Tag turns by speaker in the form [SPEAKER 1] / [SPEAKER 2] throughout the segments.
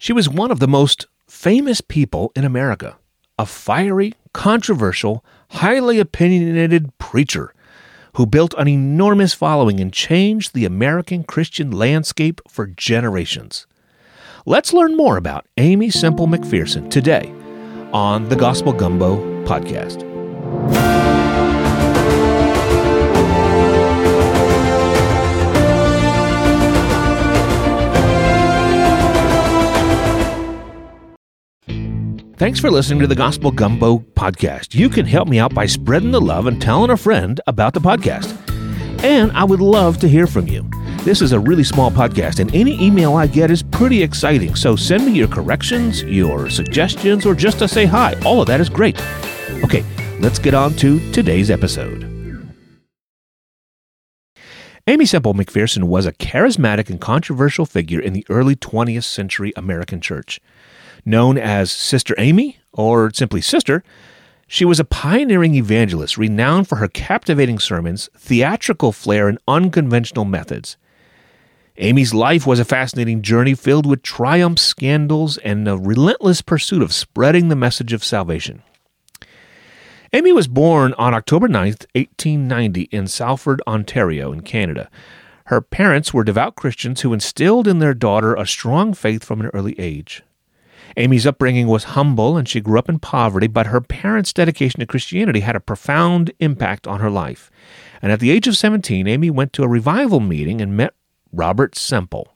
[SPEAKER 1] She was one of the most famous people in America, a fiery, controversial, highly opinionated preacher who built an enormous following and changed the American Christian landscape for generations. Let's learn more about Aimee Semple McPherson today on the Gospel Gumbo podcast. Thanks for listening to the Gospel Gumbo podcast. You can help me out by spreading the love and telling a friend about the podcast. And I would love to hear from you. This is a really small podcast, and any email I get is pretty exciting. So send me your corrections, your suggestions, or just to say hi. All of that is great. Okay, let's get on to today's episode. Aimee Semple McPherson was a charismatic and controversial figure in the early 20th century American church. Known as Sister Aimee, or simply Sister, she was a pioneering evangelist renowned for her captivating sermons, theatrical flair, and unconventional methods. Aimee's life was a fascinating journey filled with triumphs, scandals, and a relentless pursuit of spreading the message of salvation. Aimee was born on October 9, 1890, in Salford, Ontario, in Canada. Her parents were devout Christians who instilled in their daughter a strong faith from an early age. Aimee's upbringing was humble and she grew up in poverty, but her parents' dedication to Christianity had a profound impact on her life. And at the age of 17, Aimee went to a revival meeting and met Robert Semple,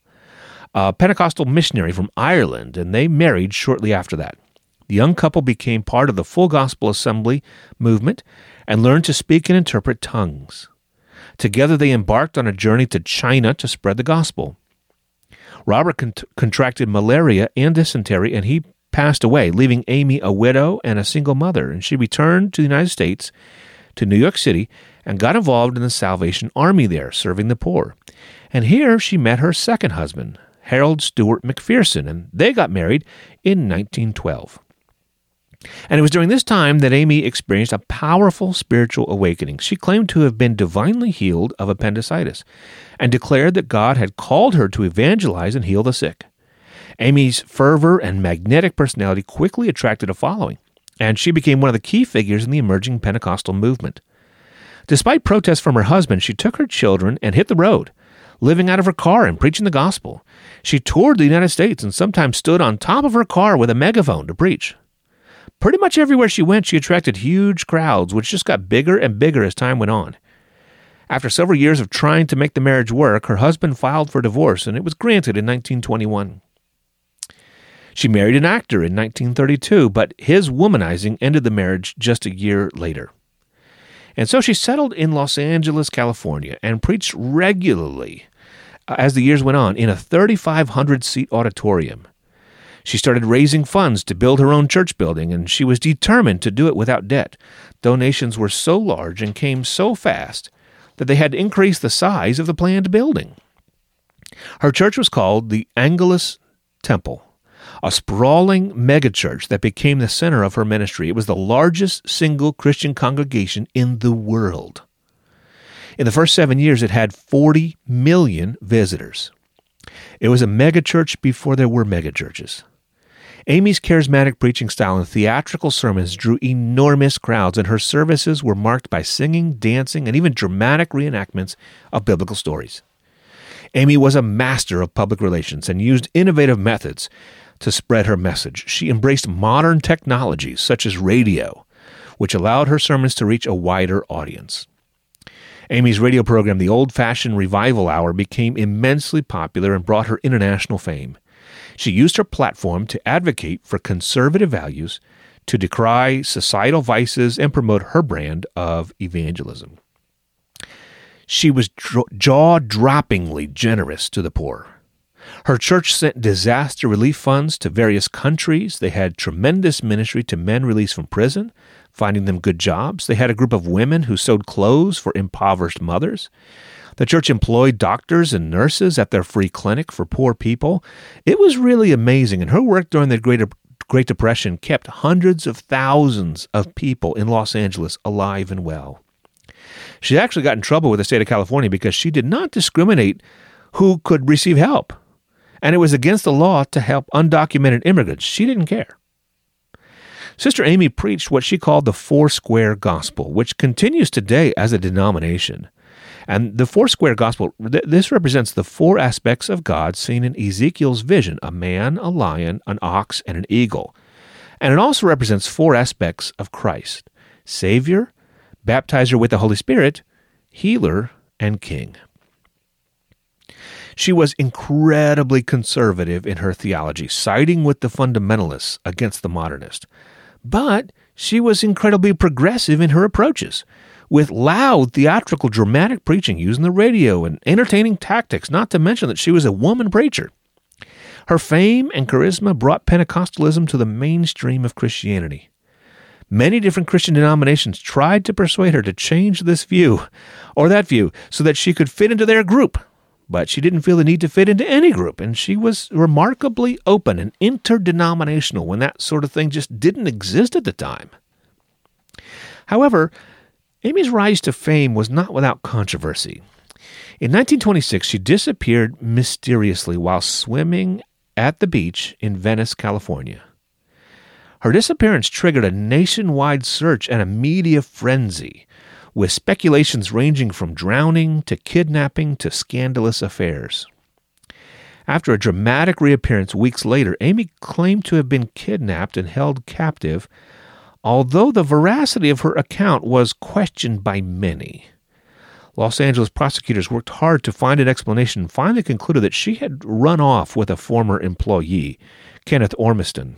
[SPEAKER 1] a Pentecostal missionary from Ireland, and they married shortly after that. The young couple became part of the Full Gospel Assembly movement and learned to speak and interpret tongues. Together, they embarked on a journey to China to spread the gospel. Robert con- contracted malaria and dysentery, and he passed away, leaving Aimee a widow and a single mother. And she returned to the United States, to New York City, and got involved in the Salvation Army there, serving the poor. And here she met her second husband, Harold Stewart McPherson, and they got married in 1912. And it was during this time that Aimee experienced a powerful spiritual awakening. She claimed to have been divinely healed of appendicitis and declared that God had called her to evangelize and heal the sick. Aimee's fervor and magnetic personality quickly attracted a following, and she became one of the key figures in the emerging Pentecostal movement. Despite protests from her husband, she took her children and hit the road, living out of her car and preaching the gospel. She toured the United States and sometimes stood on top of her car with a megaphone to preach. Pretty much everywhere she went, she attracted huge crowds, which just got bigger and bigger as time went on. After several years of trying to make the marriage work, her husband filed for divorce, and it was granted in 1921. She married an actor in 1932, but his womanizing ended the marriage just a year later. And so she settled in Los Angeles, California, and preached regularly uh, as the years went on in a 3,500 seat auditorium. She started raising funds to build her own church building, and she was determined to do it without debt. Donations were so large and came so fast that they had to increase the size of the planned building. Her church was called the Angelus Temple, a sprawling megachurch that became the center of her ministry. It was the largest single Christian congregation in the world. In the first seven years, it had 40 million visitors. It was a megachurch before there were megachurches. Aimee's charismatic preaching style and theatrical sermons drew enormous crowds, and her services were marked by singing, dancing, and even dramatic reenactments of biblical stories. Aimee was a master of public relations and used innovative methods to spread her message. She embraced modern technologies such as radio, which allowed her sermons to reach a wider audience. Aimee's radio program, The Old Fashioned Revival Hour, became immensely popular and brought her international fame. She used her platform to advocate for conservative values, to decry societal vices, and promote her brand of evangelism. She was jaw droppingly generous to the poor. Her church sent disaster relief funds to various countries. They had tremendous ministry to men released from prison, finding them good jobs. They had a group of women who sewed clothes for impoverished mothers. The church employed doctors and nurses at their free clinic for poor people. It was really amazing, and her work during the Great, Great Depression kept hundreds of thousands of people in Los Angeles alive and well. She actually got in trouble with the state of California because she did not discriminate who could receive help. and it was against the law to help undocumented immigrants. She didn't care. Sister Aimee preached what she called the Four Square Gospel, which continues today as a denomination. And the Four Square Gospel, th- this represents the four aspects of God seen in Ezekiel's vision a man, a lion, an ox, and an eagle. And it also represents four aspects of Christ Savior, baptizer with the Holy Spirit, healer, and king. She was incredibly conservative in her theology, siding with the fundamentalists against the modernists. But she was incredibly progressive in her approaches, with loud, theatrical, dramatic preaching using the radio and entertaining tactics, not to mention that she was a woman preacher. Her fame and charisma brought Pentecostalism to the mainstream of Christianity. Many different Christian denominations tried to persuade her to change this view or that view so that she could fit into their group, but she didn't feel the need to fit into any group, and she was remarkably open and interdenominational when that sort of thing just didn't exist at the time. However, Aimee's rise to fame was not without controversy. In 1926, she disappeared mysteriously while swimming at the beach in Venice, California. Her disappearance triggered a nationwide search and a media frenzy, with speculations ranging from drowning to kidnapping to scandalous affairs. After a dramatic reappearance weeks later, Aimee claimed to have been kidnapped and held captive, although the veracity of her account was questioned by many. Los Angeles prosecutors worked hard to find an explanation and finally concluded that she had run off with a former employee, Kenneth Ormiston.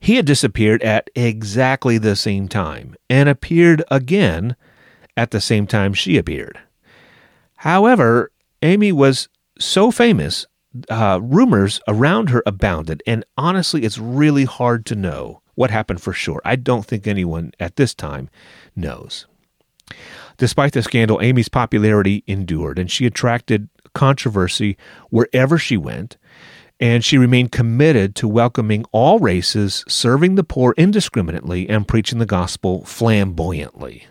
[SPEAKER 1] He had disappeared at exactly the same time and appeared again at the same time she appeared. However, Aimee was so famous, uh, rumors around her abounded, and honestly, it's really hard to know what happened for sure. I don't think anyone at this time knows. Despite the scandal, Aimee's popularity endured, and she attracted controversy wherever she went and she remained committed to welcoming all races, serving the poor indiscriminately, and preaching the gospel flamboyantly.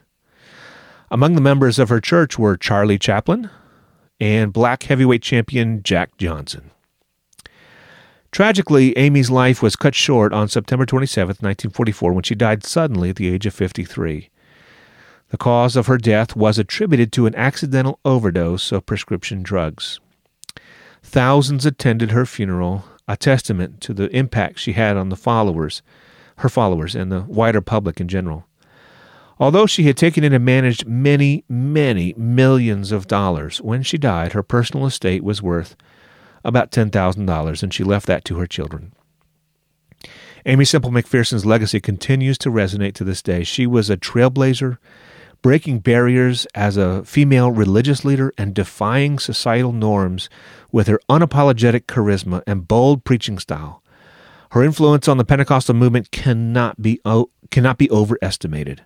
[SPEAKER 1] Among the members of her church were Charlie Chaplin and black heavyweight champion Jack Johnson. Tragically, Aimee's life was cut short on September 27, 1944, when she died suddenly at the age of 53. The cause of her death was attributed to an accidental overdose of prescription drugs. Thousands attended her funeral, a testament to the impact she had on the followers, her followers, and the wider public in general. Although she had taken in and managed many, many millions of dollars, when she died, her personal estate was worth about $10,000, and she left that to her children. Aimee Semple McPherson's legacy continues to resonate to this day. She was a trailblazer, breaking barriers as a female religious leader and defying societal norms with her unapologetic charisma and bold preaching style. Her influence on the Pentecostal movement cannot be cannot be overestimated.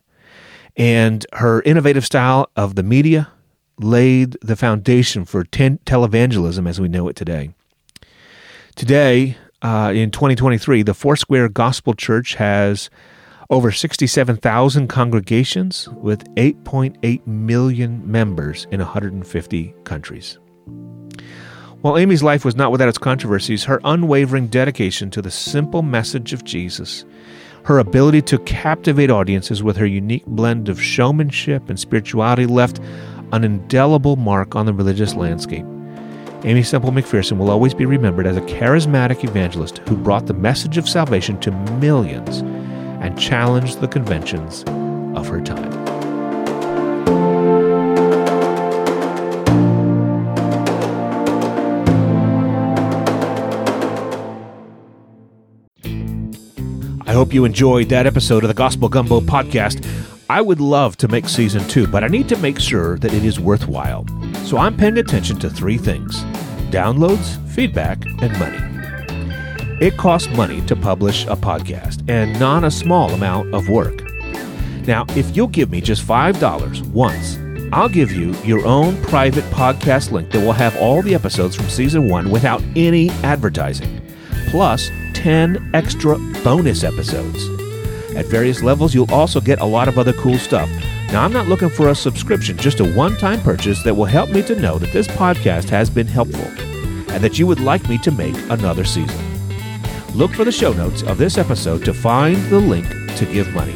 [SPEAKER 1] And her innovative style of the media laid the foundation for ten- televangelism as we know it today. Today, uh, in 2023, the Foursquare Gospel Church has over 67,000 congregations with 8.8 million members in 150 countries. While Aimee's life was not without its controversies, her unwavering dedication to the simple message of Jesus, her ability to captivate audiences with her unique blend of showmanship and spirituality left an indelible mark on the religious landscape. Aimee Semple McPherson will always be remembered as a charismatic evangelist who brought the message of salvation to millions and challenged the conventions of her time. I hope you enjoyed that episode of the Gospel Gumbo podcast. I would love to make season two, but I need to make sure that it is worthwhile. So I'm paying attention to three things downloads, feedback, and money. It costs money to publish a podcast and not a small amount of work. Now, if you'll give me just $5 once, I'll give you your own private podcast link that will have all the episodes from season one without any advertising, plus 10 extra bonus episodes. At various levels, you'll also get a lot of other cool stuff. Now, I'm not looking for a subscription, just a one time purchase that will help me to know that this podcast has been helpful. and that you would like me to make another season. Look for the show notes of this episode to find the link to give money.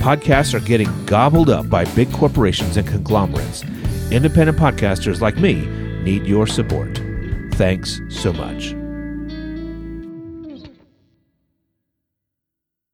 [SPEAKER 1] Podcasts are getting gobbled up by big corporations and conglomerates. Independent podcasters like me need your support. Thanks so much.